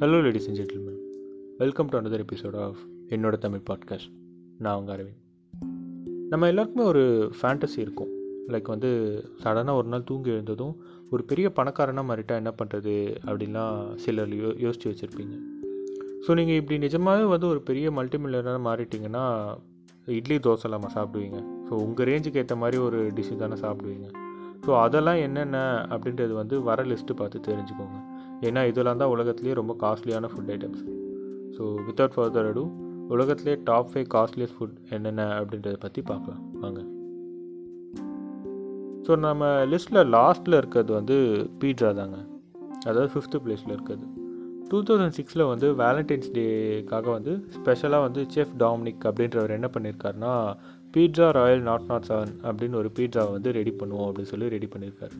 Hello ladies and gentlemen welcome to another episode of என்னோட Tamil podcast நான் உங்கள் அரவிந்த். நம்ம எல்லாருக்குமே ஒரு ஃபேண்டசி இருக்கும். லைக் வந்து சடனாக ஒரு நாள் தூங்கி எழுந்ததும் ஒரு பெரிய பணக்காரனாக மாறிட்டால் என்ன பண்ணுறது அப்படின்லாம் சிலர் யோ யோசித்து வச்சுருப்பீங்க. ஸோ நீங்கள் இப்படி நிஜமாகவே வந்து ஒரு பெரிய மல்டி மில்லியனாக மாறிட்டீங்கன்னா இட்லி தோசை இல்லாமல் சாப்பிடுவீங்க. ஸோ உங்கள் ரேஞ்சுக்கு ஏற்ற மாதிரி ஒரு டிஷ்ஷு தானே சாப்பிடுவீங்க. ஸோ அதெல்லாம் என்னென்ன அப்படின்றது வந்து வர லிஸ்ட்டு பார்த்து தெரிஞ்சுக்கோங்க. ஏன்னா இதெல்லாம் தான் உலகத்துலேயே ரொம்ப காஸ்ட்லியான food items so without further ado உலகத்துலேயே டாப் ஃபைவ் காஸ்ட்லியஸ்ட் ஃபுட் என்னென்ன அப்படின்றத பற்றி பார்க்கலாம். வாங்க. ஸோ நம்ம லிஸ்ட்டில் லாஸ்ட்டில் இருக்கிறது வந்து பீட்சா தாங்க. அதாவது ஃபிஃப்த்து பிளேஸில் இருக்குது டூ தௌசண்ட் சிக்ஸில் வந்து வேலண்டைன்ஸ் டேக்காக வந்து ஸ்பெஷலாக வந்து செஃப் டாமினிக் அப்படின்றவர் என்ன பண்ணியிருக்காருனா pizza royale nought nought seven அப்படின்னு ஒரு பீட்சாவை வந்து ரெடி பண்ணுவோம் அப்படின்னு சொல்லி ரெடி பண்ணியிருக்காரு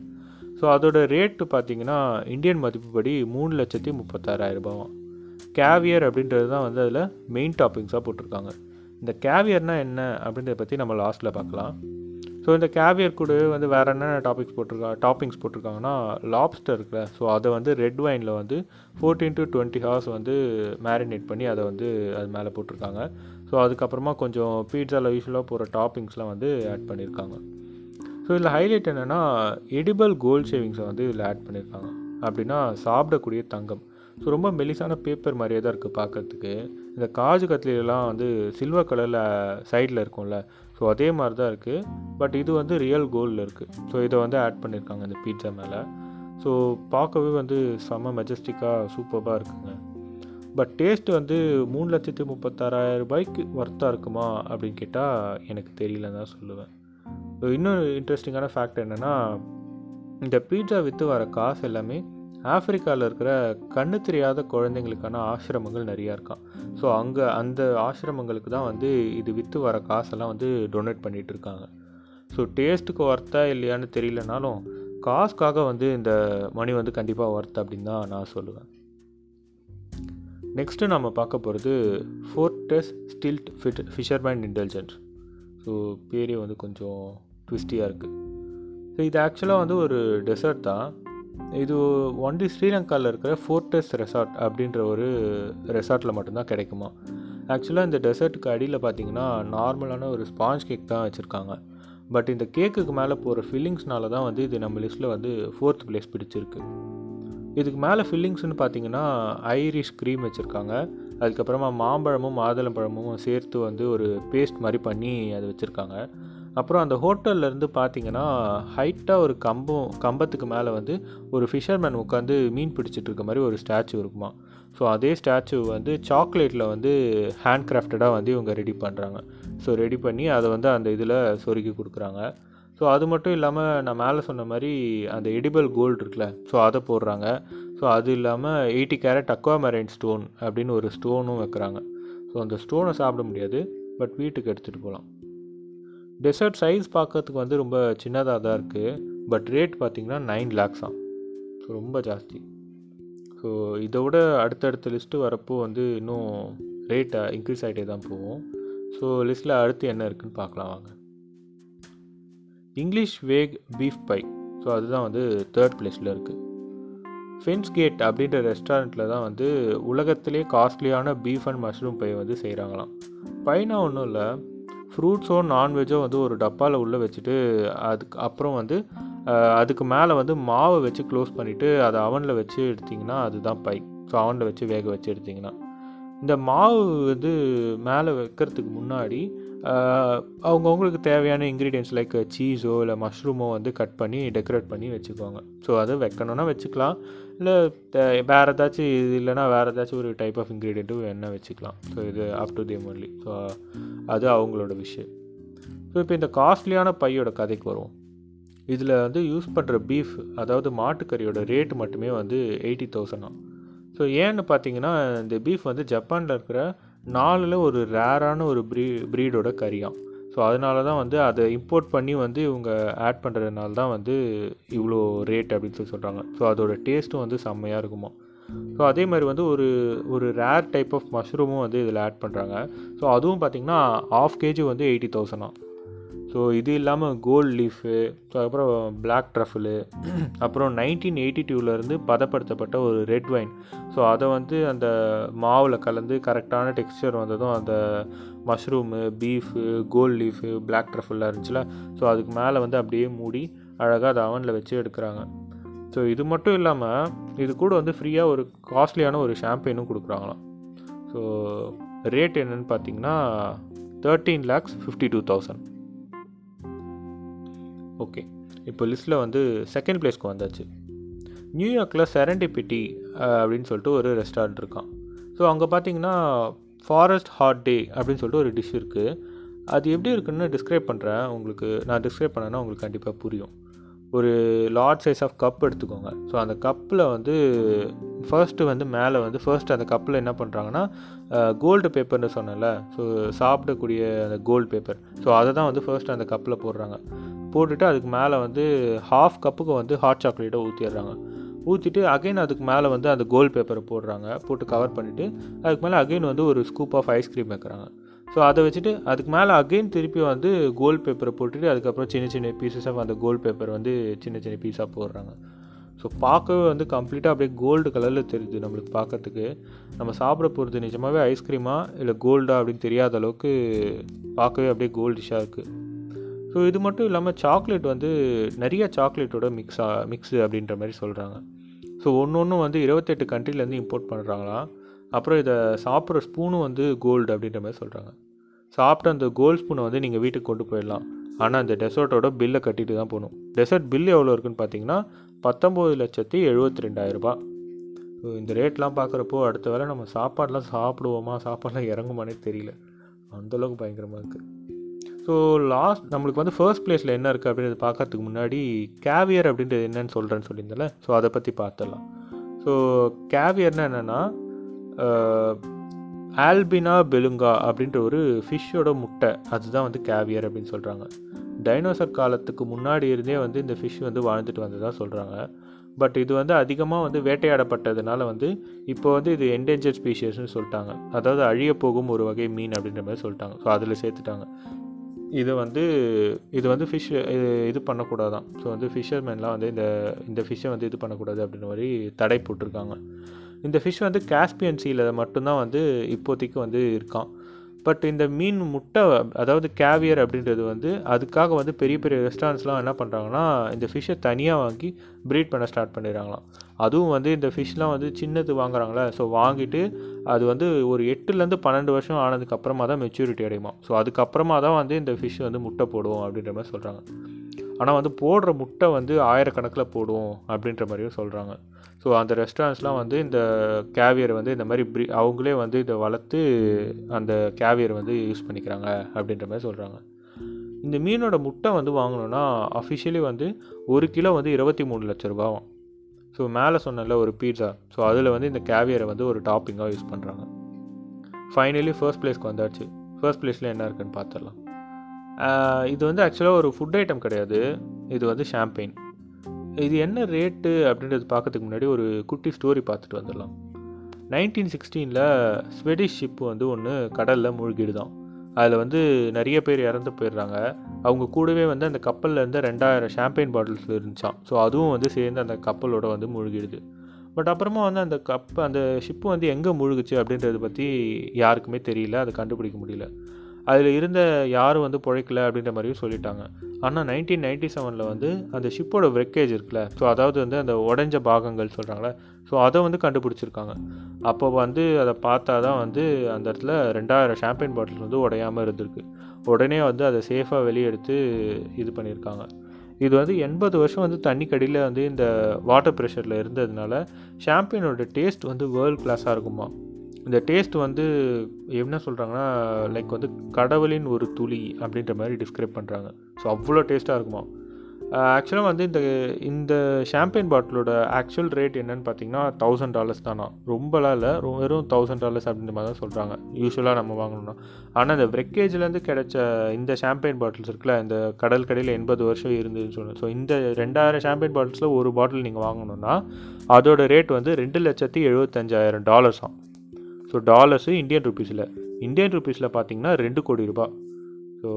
ஸோ அதோட ரேட்டு பார்த்தீங்கன்னா இந்தியன் மதிப்புப்படி மூணு லட்சத்தி முப்பத்தாறாயிரரூபாவும் கேவியர் அப்படின்றது தான் வந்து அதில் மெயின் டாப்பிங்ஸாக போட்டிருக்காங்க. இந்த கேவியர்னால் என்ன அப்படின்றத பற்றி நம்ம லாஸ்ட்டில் பார்க்கலாம் ஸோ இந்த கேவியர் கூட வந்து வேறு என்னென்ன டாபிக்ஸ் போட்டிருக்கா டாப்பிங்ஸ் போட்டிருக்காங்கன்னா லாப்ஸ்டர் இருக்குல்ல. ஸோ அதை வந்து ரெட் வைனில் வந்து ஃபோர்டீன் டு டுவெண்ட்டி ஹவர்ஸ் வந்து மேரினேட் பண்ணி அதை வந்து அது மேலே போட்டிருக்காங்க. ஸோ அதுக்கப்புறமா கொஞ்சம் பீட்சாவில் யூஸ்வலாக போகிற டாப்பிங்ஸ்லாம் வந்து ஆட் பண்ணியிருக்காங்க ஸோ இதில் ஹைலைட் என்னென்னா எடிபிள் கோல்ட் ஷேவிங்ஸை வந்து இதில் ஆட் பண்ணியிருக்காங்க அப்படின்னா சாப்பிடக்கூடிய தங்கம். ஸோ ரொம்ப மெலிசான பேப்பர் மாதிரியே தான் இருக்குது பார்க்கறதுக்கு இந்த காஜு கத்திலாம் வந்து சில்வர் கலரில் சைடில் இருக்கும்ல. ஸோ அதே மாதிரி தான் இருக்குது பட் இது வந்து ரியல் கோல்டில் இருக்குது ஸோ இதை வந்து ஆட் பண்ணியிருக்காங்க இந்த பீட்சா மேலே. ஸோ பார்க்கவே வந்து செம்ம மெஜஸ்டிக்காக சூப்பராக இருக்குங்க. பட் டேஸ்ட் வந்து மூணு லட்சத்து முப்பத்தாறாயிரம் ரூபாய்க்கு ஒர்த்தாக இருக்குமா அப்படின்னு கேட்டால் எனக்கு தெரியலன்னு தான் சொல்லுவேன். இன்னொரு இன்ட்ரெஸ்டிங்கான ஃபேக்ட் என்னென்னா இந்த பீட்சா விற்று வர காசு எல்லாமே ஆஃப்ரிக்காவில் இருக்கிற கண்ணு தெரியாத குழந்தைங்களுக்கான ஆசிரமங்கள் நிறையா இருக்கான் ஸோ அங்கே அந்த ஆசிரமங்களுக்கு தான் வந்து இது விற்று வர காசெல்லாம் வந்து டொனேட் பண்ணிகிட்டு இருக்காங்க. ஸோ டேஸ்ட்டுக்கு ஒர்த்தா இல்லையான்னு தெரியலனாலும் காசுக்காக வந்து இந்த மணி வந்து கண்டிப்பாக ஒர்த் அப்படின்னு தான் நான் சொல்லுவேன். நெக்ஸ்ட்டு நம்ம பார்க்க போகிறது fortress stilt fit fisherman intelligent so பேரே வந்து கொஞ்சம் ட்விஸ்டியாக இருக்குது ஸோ இது ஆக்சுவலாக வந்து ஒரு டெசர்ட் தான். இது ஒன்லி ஸ்ரீலங்காவில் இருக்கிற ஃபோர்டஸ் ரெசார்ட் அப்படின்ற ஒரு ரெசார்ட்டில் மட்டும்தான் கிடைக்குமா? ஆக்சுவலாக இந்த டெசர்ட்டுக்கு அடியில் பார்த்தீங்கன்னா நார்மலான ஒரு ஸ்பாஞ்ச் கேக் தான் வச்சுருக்காங்க. பட் இந்த கேக்குக்கு மேலே போகிற ஃபில்லிங்ஸ்னால தான் வந்து இது நம்ம லிஸ்ட்டில் வந்து ஃபோர்த் பிளேஸ் பிடிச்சிருக்கு. இதுக்கு மேலே ஃபில்லிங்ஸ்னு பார்த்தீங்கன்னா ஐரிஷ் க்ரீம் வச்சுருக்காங்க. அதுக்கப்புறமா மாம்பழமும் மாதுளம்பழமும் சேர்த்து வந்து ஒரு பேஸ்ட் மாதிரி பண்ணி அதை வச்சுருக்காங்க. அப்புறம் அந்த ஹோட்டல்லேருந்து பார்த்தீங்கன்னா ஹைட்டாக ஒரு கம்பம் கம்பத்துக்கு மேலே வந்து ஒரு ஃபிஷர்மேன் உட்காந்து மீன் பிடிச்சிட்டு இருக்க மாதிரி ஒரு ஸ்டாச்சு இருக்குமா. ஸோ அதே ஸ்டாச்சு வந்து சாக்லேட்டில் வந்து ஹேண்ட் கிராஃப்டடாக வந்து இவங்க ரெடி பண்ணுறாங்க ஸோ ரெடி பண்ணி அதை வந்து அந்த இதில் சொருக்கி கொடுக்குறாங்க. ஸோ அது மட்டும் இல்லாமல் நான் மேலே சொன்ன மாதிரி அந்த எடிபிள் கோல்டு இருக்குல்ல ஸோ அதை போடுறாங்க. ஸோ அது இல்லாமல் எயிட்டி கேரட் அக்வாமரைன் ஸ்டோன் அப்படின்னு ஒரு ஸ்டோனும் வைக்கிறாங்க. ஸோ அந்த ஸ்டோனை சாப்பிட முடியாது பட் வீட்டுக்கு எடுத்துகிட்டு போகலாம் டெசர்ட் சைஸ் பார்க்கறதுக்கு வந்து ரொம்ப சின்னதாக தான் இருக்குது பட் ரேட் பார்த்திங்கன்னா நைன் லேக்ஸாம் ஸோ ரொம்ப ஜாஸ்தி. ஸோ இதோட அடுத்தடுத்த லிஸ்ட்டு வரப்போ வந்து இன்னும் ரேட் இன்க்ரீஸ் ஆகிட்டே தான் போகும். ஸோ லிஸ்ட்டில் அடுத்து என்ன இருக்குதுன்னு பார்க்கலாம் வாங்க. English wake beef pie so அதுதான் வந்து தேர்ட் பிளேஸில் இருக்குது ஃபென்ஸ் கேட் அப்படின்ற ரெஸ்டாரண்ட்டில் தான் வந்து உலகத்திலே காஸ்ட்லியான பீஃப் அண்ட் மஷ்ரூம் பை வந்து செய்கிறாங்களாம் பைனா ஒன்றும் இல்லை. ஃப்ரூட்ஸோ நான்வெஜ்ஜோ வந்து ஒரு டப்பாவில் உள்ளே வச்சுட்டு அதுக்கு அப்புறம் வந்து அதுக்கு மேலே வந்து மாவை வச்சு க்ளோஸ் பண்ணிவிட்டு அதை அவனில் வச்சு எடுத்திங்கன்னா அதுதான் பை. ஸோ அவனில் வச்சு வேக வச்சு எடுத்திங்கன்னா. இந்த மாவு வந்து மேலே வைக்கிறதுக்கு முன்னாடி அவங்கவுங்களுக்கு தேவையான இன்க்ரீடியன்ஸ் லைக் சீஸோ இல்லை மஷ்ரூமோ வந்து கட் பண்ணி டெக்கரேட் பண்ணி வச்சுக்குவாங்க. ஸோ அதை வைக்கணுன்னா வச்சுக்கலாம். இல்லை வேறு ஏதாச்சும் இது இல்லைனா வேறு ஏதாச்சும் ஒரு டைப் ஆஃப் இன்க்ரீடியண்ட்டும் வேணால் வச்சுக்கலாம். ஸோ இது up to them only so அது அவங்களோட விஷயம். ஸோ இப்போ இந்த காஸ்ட்லியான பையோட கதைக்கு வரும் இதில் வந்து யூஸ் பண்ணுற பீஃப் அதாவது மாட்டுக்கறியோட ரேட் மட்டுமே வந்து எயிட்டி தௌசண்டா ஸோ ஏன்னு பார்த்தீங்கன்னா இந்த பீஃப் வந்து ஜப்பானில் இருக்கிற நாலில் ஒரு ரேரான ஒரு ப்ரீ ப்ரீடோட கறியாம். ஸோ அதனால தான் வந்து அதை இம்போர்ட் பண்ணி வந்து இவங்க ஆட் பண்ணுறதுனால தான் வந்து இவ்வளோ ரேட் அப்படின்னு சொல்லி சொல்கிறாங்க ஸோ அதோட டேஸ்ட்டும் வந்து செம்மையாக இருக்குமா ஸோ அதே மாதிரி வந்து ஒரு ஒரு ரேர் டைப் ஆஃப் மஷ்ரூமும் வந்து இதில் ஆட் பண்ணுறாங்க ஸோ அதுவும் பார்த்திங்கன்னா ஆஃப் கேஜி வந்து எயிட்டி தௌசண்டா ஸோ இது இல்லாமல் கோல்ட் லீஃபு ஸோ அப்புறம் பிளாக் ட்ரஃபிளு அப்புறம் நைன்டீன் எயிட்டி டூவிலேருந்து பதப்படுத்தப்பட்ட ஒரு ரெட் வைன் ஸோ அதை வந்து அந்த மாவில் கலந்து கரெக்டான டெக்ஸ்சர் வந்ததும் அந்த mushroom beef gold leaf black ட்ரஃபிள்லாம் இருந்துச்சுல. ஸோ அதுக்கு மேலே வந்து அப்படியே மூடி அழகாக அதை அவனில் வச்சு எடுக்கிறாங்க. ஸோ இது மட்டும் இல்லாமல் இது கூட வந்து ஃப்ரீயாக ஒரு காஸ்ட்லியான ஒரு ஷாம்பெயினும் கொடுக்குறாங்களாம். ஸோ ரேட் என்னன்னு பார்த்தீங்கன்னா thirteen lakhs fifty two thousand okay இப்போ லிஸ்ட்டில் வந்து செகண்ட் பிளேஸ்க்கு வந்தாச்சு. நியூயார்க்கில் செரண்டிபிட்டி அப்படின்னு சொல்லிட்டு ஒரு ரெஸ்டாரண்ட் இருக்கான் ஸோ அங்கே பார்த்தீங்கன்னா ஃபாரஸ்ட் ஹாட் டே அப்படின்னு சொல்லிட்டு ஒரு டிஷ் இருக்குது அது எப்படி இருக்குன்னு டிஸ்கிரைப் பண்ணுறேன் உங்களுக்கு நான் டிஸ்கிரைப் பண்ணேன்னா உங்களுக்கு கண்டிப்பாக புரியும். ஒரு லார்ஜ் சைஸ் ஆஃப் கப் எடுத்துக்கோங்க. ஸோ அந்த கப்பில் வந்து ஃபர்ஸ்ட்டு வந்து மேலே வந்து ஃபர்ஸ்ட் அந்த கப்பில் என்ன பண்ணுறாங்கன்னா கோல்டு பேப்பர்னு சொன்னேன்ல. ஸோ சாப்பிடக்கூடிய அந்த கோல்டு பேப்பர் ஸோ அதை தான் வந்து ஃபர்ஸ்ட் அந்த கப்பில் போடுறாங்க. போட்டுட்டு அதுக்கு மேலே வந்து ஹாஃப் கப்புக்கு வந்து ஹாட் சாக்லேட்டை ஊற்றிடுறாங்க ஊற்றிட்டு அகைன் அதுக்கு மேலே வந்து அந்த கோல்டு பேப்பரை போடுறாங்க. போட்டு கவர் பண்ணிவிட்டு அதுக்கு மேலே அகைன் வந்து ஒரு ஸ்கூப் ஆஃப் ஐஸ்கிரீம் வைக்கிறாங்க. ஸோ அதை வச்சுட்டு அதுக்கு மேலே அகெயின் திருப்பி வந்து கோல்ட் பேப்பரை போட்டுட்டு அதுக்கப்புறம் சின்ன சின்ன பீசஸ் ஆஃப் அந்த கோல்ட் பேப்பர் வந்து சின்ன சின்ன பீஸாக போடுறாங்க. ஸோ பார்க்கவே வந்து கம்ப்ளீட்டாக அப்படியே கோல்டு கலரில் தெரியுது நம்மளுக்கு பார்க்கறதுக்கு. நம்ம சாப்பிட போகிறது நிஜமாகவே ஐஸ்கிரீமா இல்லை கோல்டா அப்படின்னு தெரியாத அளவுக்கு பார்க்கவே அப்படியே கோல்டிஷாக இருக்குது ஸோ இது மட்டும் இல்லாமல் சாக்லேட் வந்து நிறைய சாக்லேட்டோட மிக்ஸா மிக்ஸு அப்படின்ற மாதிரி சொல்கிறாங்க ஸோ ஒன்று ஒன்று வந்து இருபத்தெட்டு கண்ட்ரிலேருந்து இம்போர்ட் பண்ணுறாங்களாம் அப்புறம் இதை சாப்பிட்ற ஸ்பூனும் வந்து கோல்டு அப்படின்ற மாதிரி சொல்கிறாங்க சாப்பிட்ட அந்த கோல்ட் ஸ்பூனை வந்து நீங்கள் வீட்டுக்கு கொண்டு போயிடலாம். ஆனால் அந்த டெசர்ட்டோட பில்லை கட்டிட்டு தான் போகணும். டெசர்ட் பில் எவ்வளோ இருக்குன்னு பார்த்தீங்கன்னா பத்தொம்போது லட்சத்தி எழுபத்தி ரெண்டாயிரரூபா இந்த ரேட்லாம் பார்க்குறப்போ அடுத்த வேளை நம்ம சாப்பாடெலாம் சாப்பிடுவோமா? சாப்பாடெலாம் இறங்குமானே தெரியல. அந்தளவுக்கு பயங்கரமாக இருக்குது ஸோ லாஸ்ட் நம்மளுக்கு வந்து ஃபர்ஸ்ட் பிளேஸில் என்ன இருக்குது அப்படின்றத பார்க்கறதுக்கு முன்னாடி கேவியர் அப்படின்றது என்னன்னு சொல்கிறேன்னு சொல்லியிருந்தேன்ல. ஸோ அதை பற்றி பார்த்துடலாம் ஸோ கேவியர்னால் என்னென்னா ஆல்பினா பெலுங்கா அப்படின்ற ஒரு ஃபிஷ்ஷோட முட்டை. அதுதான் வந்து கேவியர் அப்படின்னு சொல்கிறாங்க டைனோசர் காலத்துக்கு முன்னாடி இருந்தே வந்து இந்த ஃபிஷ் வந்து வாழ்ந்துட்டு வந்ததாக சொல்கிறாங்க பட் இது வந்து அதிகமாக வந்து வேட்டையாடப்பட்டதுனால வந்து இப்போ வந்து இது என்டேஞ்சர் ஸ்பீஷியஸ்னு சொல்லிட்டாங்க. அதாவது அழிய போகும் ஒரு வகை மீன் அப்படின்ற மாதிரி சொல்லிட்டாங்க. ஸோ அதில் சேர்த்துட்டாங்க. இது வந்து இது வந்து ஃபிஷ் இது இது பண்ணக்கூடாதான். ஸோ வந்து ஃபிஷர்மேன்லாம் வந்து இந்த இந்த ஃபிஷ்ஷை வந்து இது பண்ணக்கூடாது அப்படின்ற மாதிரி தடை போட்டிருக்காங்க. இந்த ஃபிஷ் வந்து காஸ்பியன் சீல மட்டும்தான் வந்து இப்போதைக்கு வந்து இருக்கான். பட் இந்த மீன் முட்டை அதாவது கேவியர் அப்படின்றது வந்து அதுக்காக வந்து பெரிய பெரிய ரெஸ்டாரண்ட்ஸ்லாம் என்ன பண்ணுறாங்கன்னா இந்த ஃபிஷ்ஷை தனியாக வாங்கி ப்ரீட் பண்ண ஸ்டார்ட் பண்ணிடுறாங்களாம். அதுவும் வந்து இந்த ஃபிஷ்லாம் வந்து சின்னது வாங்குறாங்களே ஸோ வாங்கிட்டு அது வந்து ஒரு எட்டுலேருந்து பன்னெண்டு வருஷம் ஆனதுக்கு அப்புறமா தான் மெச்சூரிட்டி அடையுமா ஸோ அதுக்கப்புறமா தான் வந்து இந்த ஃபிஷ் வந்து முட்டை போடுவோம் அப்படின்ற மாதிரி சொல்கிறாங்க ஆனால் வந்து போடுற முட்டை வந்து ஆயிரக்கணக்கில் போடும் அப்படின்ற மாதிரியும் சொல்கிறாங்க ஸோ அந்த ரெஸ்டாரண்ட்ஸ்லாம் வந்து இந்த கேவியரை வந்து இந்த மாதிரி ப்ரீ அவங்களே வந்து இதை வளர்த்து அந்த கேவியரை வந்து யூஸ் பண்ணிக்கிறாங்க அப்படின்ற மாதிரி சொல்கிறாங்க இந்த மீனோட முட்டை வந்து வாங்கணுன்னா அஃபிஷியலி வந்து ஒரு கிலோ வந்து இருபத்தி மூணு லட்ச ரூபாவும் ஸோ மேலே சொன்னல ஒரு பீட்சா ஸோ அதில் வந்து இந்த கேவியரை வந்து ஒரு டாப்பிங்காக யூஸ் பண்ணுறாங்க ஃபைனலி ஃபர்ஸ்ட் பிளேஸ்க்கு வந்தாச்சு. ஃபர்ஸ்ட் பிளேஸில் என்ன இருக்குன்னு பார்த்துடலாம். இது வந்து ஆக்சுவலாக ஒரு ஃபுட் ஐட்டம் கிடையாது. இது வந்து ஷாம்பெயின் இது என்ன ரேட்டு அப்படின்றது பார்க்கறதுக்கு முன்னாடி ஒரு குட்டி ஸ்டோரி பார்த்துட்டு வந்துடலாம். நைன்டீன் சிக்ஸ்டீனில் ஸ்வெடிஷ் ஷிப்பு வந்து ஒன்று கடலில் மூழ்கிடுதான். அதில் வந்து நிறைய பேர் இறந்து போயிடுறாங்க. அவங்க கூடவே வந்து அந்த கப்பலில் இருந்து ரெண்டாயிரம் ஷாம்பெயின் பாட்டில்ஸ் இருந்துச்சான் ஸோ அதுவும் வந்து சேர்ந்து அந்த கப்பலோட வந்து மூழ்கிடுது. பட் அப்புறமா வந்து அந்த கப் அந்த ஷிப்பு வந்து எங்கே மூழ்குச்சு அப்படின்றத பற்றி யாருக்குமே தெரியல. அதை கண்டுபிடிக்க முடியல. அதில் இருந்த யாரும் வந்து பிழைக்கல அப்படின்ற மாதிரியும் சொல்லிட்டாங்க. ஆனால் நைன்டீன் நைன்டி செவனில் வந்து அந்த ஷிப்போட வெக்கேஜ் இருக்குல்ல ஸோ அதாவது வந்து அந்த உடஞ்ச பாகங்கள் சொல்கிறாங்களே ஸோ அதை வந்து கண்டுபிடிச்சிருக்காங்க. அப்போ வந்து அதை பார்த்தா தான் வந்து அந்த இடத்துல ரெண்டாயிரம் ஷாம்பெயின் பாட்டில் வந்து உடையாமல் இருந்திருக்கு. உடனே வந்து அதை சேஃபாக வெளியே எடுத்து இது பண்ணியிருக்காங்க. இது வந்து எண்பது வருஷம் வந்து தண்ணி கடியில் வந்து இந்த வாட்டர் ப்ரெஷரில் இருந்ததுனால ஷாம்பெயினோட டேஸ்ட் வந்து வேர்ல்ட் கிளாஸாக இருக்குமா இந்த டேஸ்ட் வந்து என்ன சொல்கிறாங்கன்னா லைக் வந்து கடவுளின் ஒரு துளி அப்படின்ற மாதிரி டிஸ்கிரைப் பண்ணுறாங்க ஸோ அவ்வளோ டேஸ்ட்டாக இருக்குமா? ஆக்சுவலாக வந்து இந்த இந்த ஷாம்பெயின் பாட்டிலோட ஆக்சுவல் ரேட் என்னன்னு பார்த்தீங்கன்னா தௌசண்ட் டாலர்ஸ் தானா? ரொம்பலாம் இல்லை வெறும் தௌசண்ட் டாலர்ஸ் அப்படின்ற மாதிரி தான் சொல்கிறாங்க யூஸ்வலாக நம்ம வாங்கணும்னா. ஆனால் இந்த வெக்கேஜ்லேருந்து கிடைச்ச இந்த ஷாம்பெயின் பாட்டில்ஸ் இருக்குல்ல இந்த கடல் கடையில் எண்பது வருஷம் இருந்ததுன்னு சொல்லணும் ஸோ இந்த ரெண்டாயிரம் ஷாம்பெயின் பாட்டில்ஸில் ஒரு பாட்டில் நீங்கள் வாங்கணும்னா அதோட ரேட் வந்து ரெண்டு லட்சத்தி எழுபத்தஞ்சாயிரம் டாலர்ஸ் தான் ஸோ டாலர்ஸு இந்தியன் ருபீஸில் இந்தியன் ருபீஸில் பார்த்தீங்கன்னா ரெண்டு கோடி ரூபாய் ஸோ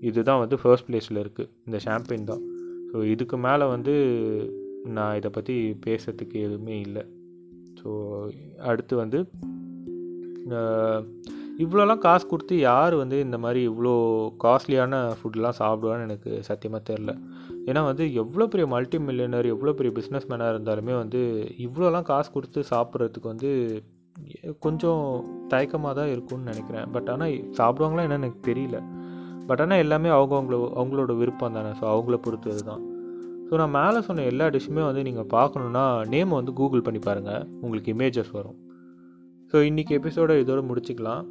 இதுதான் வந்து ஃபர்ஸ்ட் பிளேஸில் இருக்குது இந்த ஷாம்பெயின் தான். ஸோ இதுக்கு மேலே வந்து நான் இதை பற்றி பேசுறதுக்கு எதுவுமே இல்லை. ஸோ அடுத்து வந்து இவ்வளோலாம் காசு கொடுத்து யார் வந்து இந்த மாதிரி இவ்வளோ காஸ்ட்லியான ஃபுட்லாம் சாப்பிடுவான்னு எனக்கு சத்தியமாக தெரில ஏன்னா வந்து எவ்வளோ பெரிய மல்டி மில்லியனர் எவ்வளோ பெரிய பிஸ்னஸ் மேனாக இருந்தாலுமே வந்து இவ்வளோலாம் காசு கொடுத்து சாப்பிட்றதுக்கு வந்து கொஞ்சம் தயக்கமாக தான் இருக்கும்னு நினைக்கிறேன். பட் ஆனால் சாப்பிடுவாங்களா என்னன்னு எனக்கு தெரியல. பட் ஆனால் எல்லாமே அவங்கவுங்கள அவங்களோட விருப்பம் தானே. ஸோ அவங்கள பொறுத்தது தான் ஸோ நான் மேலே சொன்ன எல்லா டிஷ்ஷுமே வந்து நீங்கள் பார்க்கணுன்னா நேம் வந்து கூகுள் பண்ணி பாருங்கள் உங்களுக்கு இமேஜஸ் வரும். ஸோ இன்றைக்கி எபிசோட இதோட முடிச்சுக்கலாம்.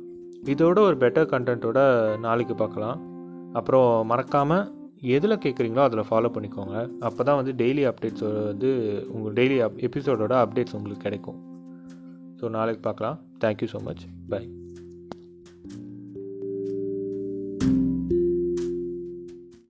இதோட ஒரு பெட்டர் கண்டென்ட்டோட நாளைக்கு பார்க்கலாம். அப்புறம் மறக்காமல் எதில் கேட்குறீங்களோ அதில் ஃபாலோ பண்ணிக்கோங்க. அப்போ தான் வந்து டெய்லி அப்டேட்ஸ் வந்து உங்கள் டெய்லி அப் எபிசோடோட அப்டேட்ஸ் உங்களுக்கு கிடைக்கும். ஸோ நாளைக்கு பார்க்கலாம். Thank you so much by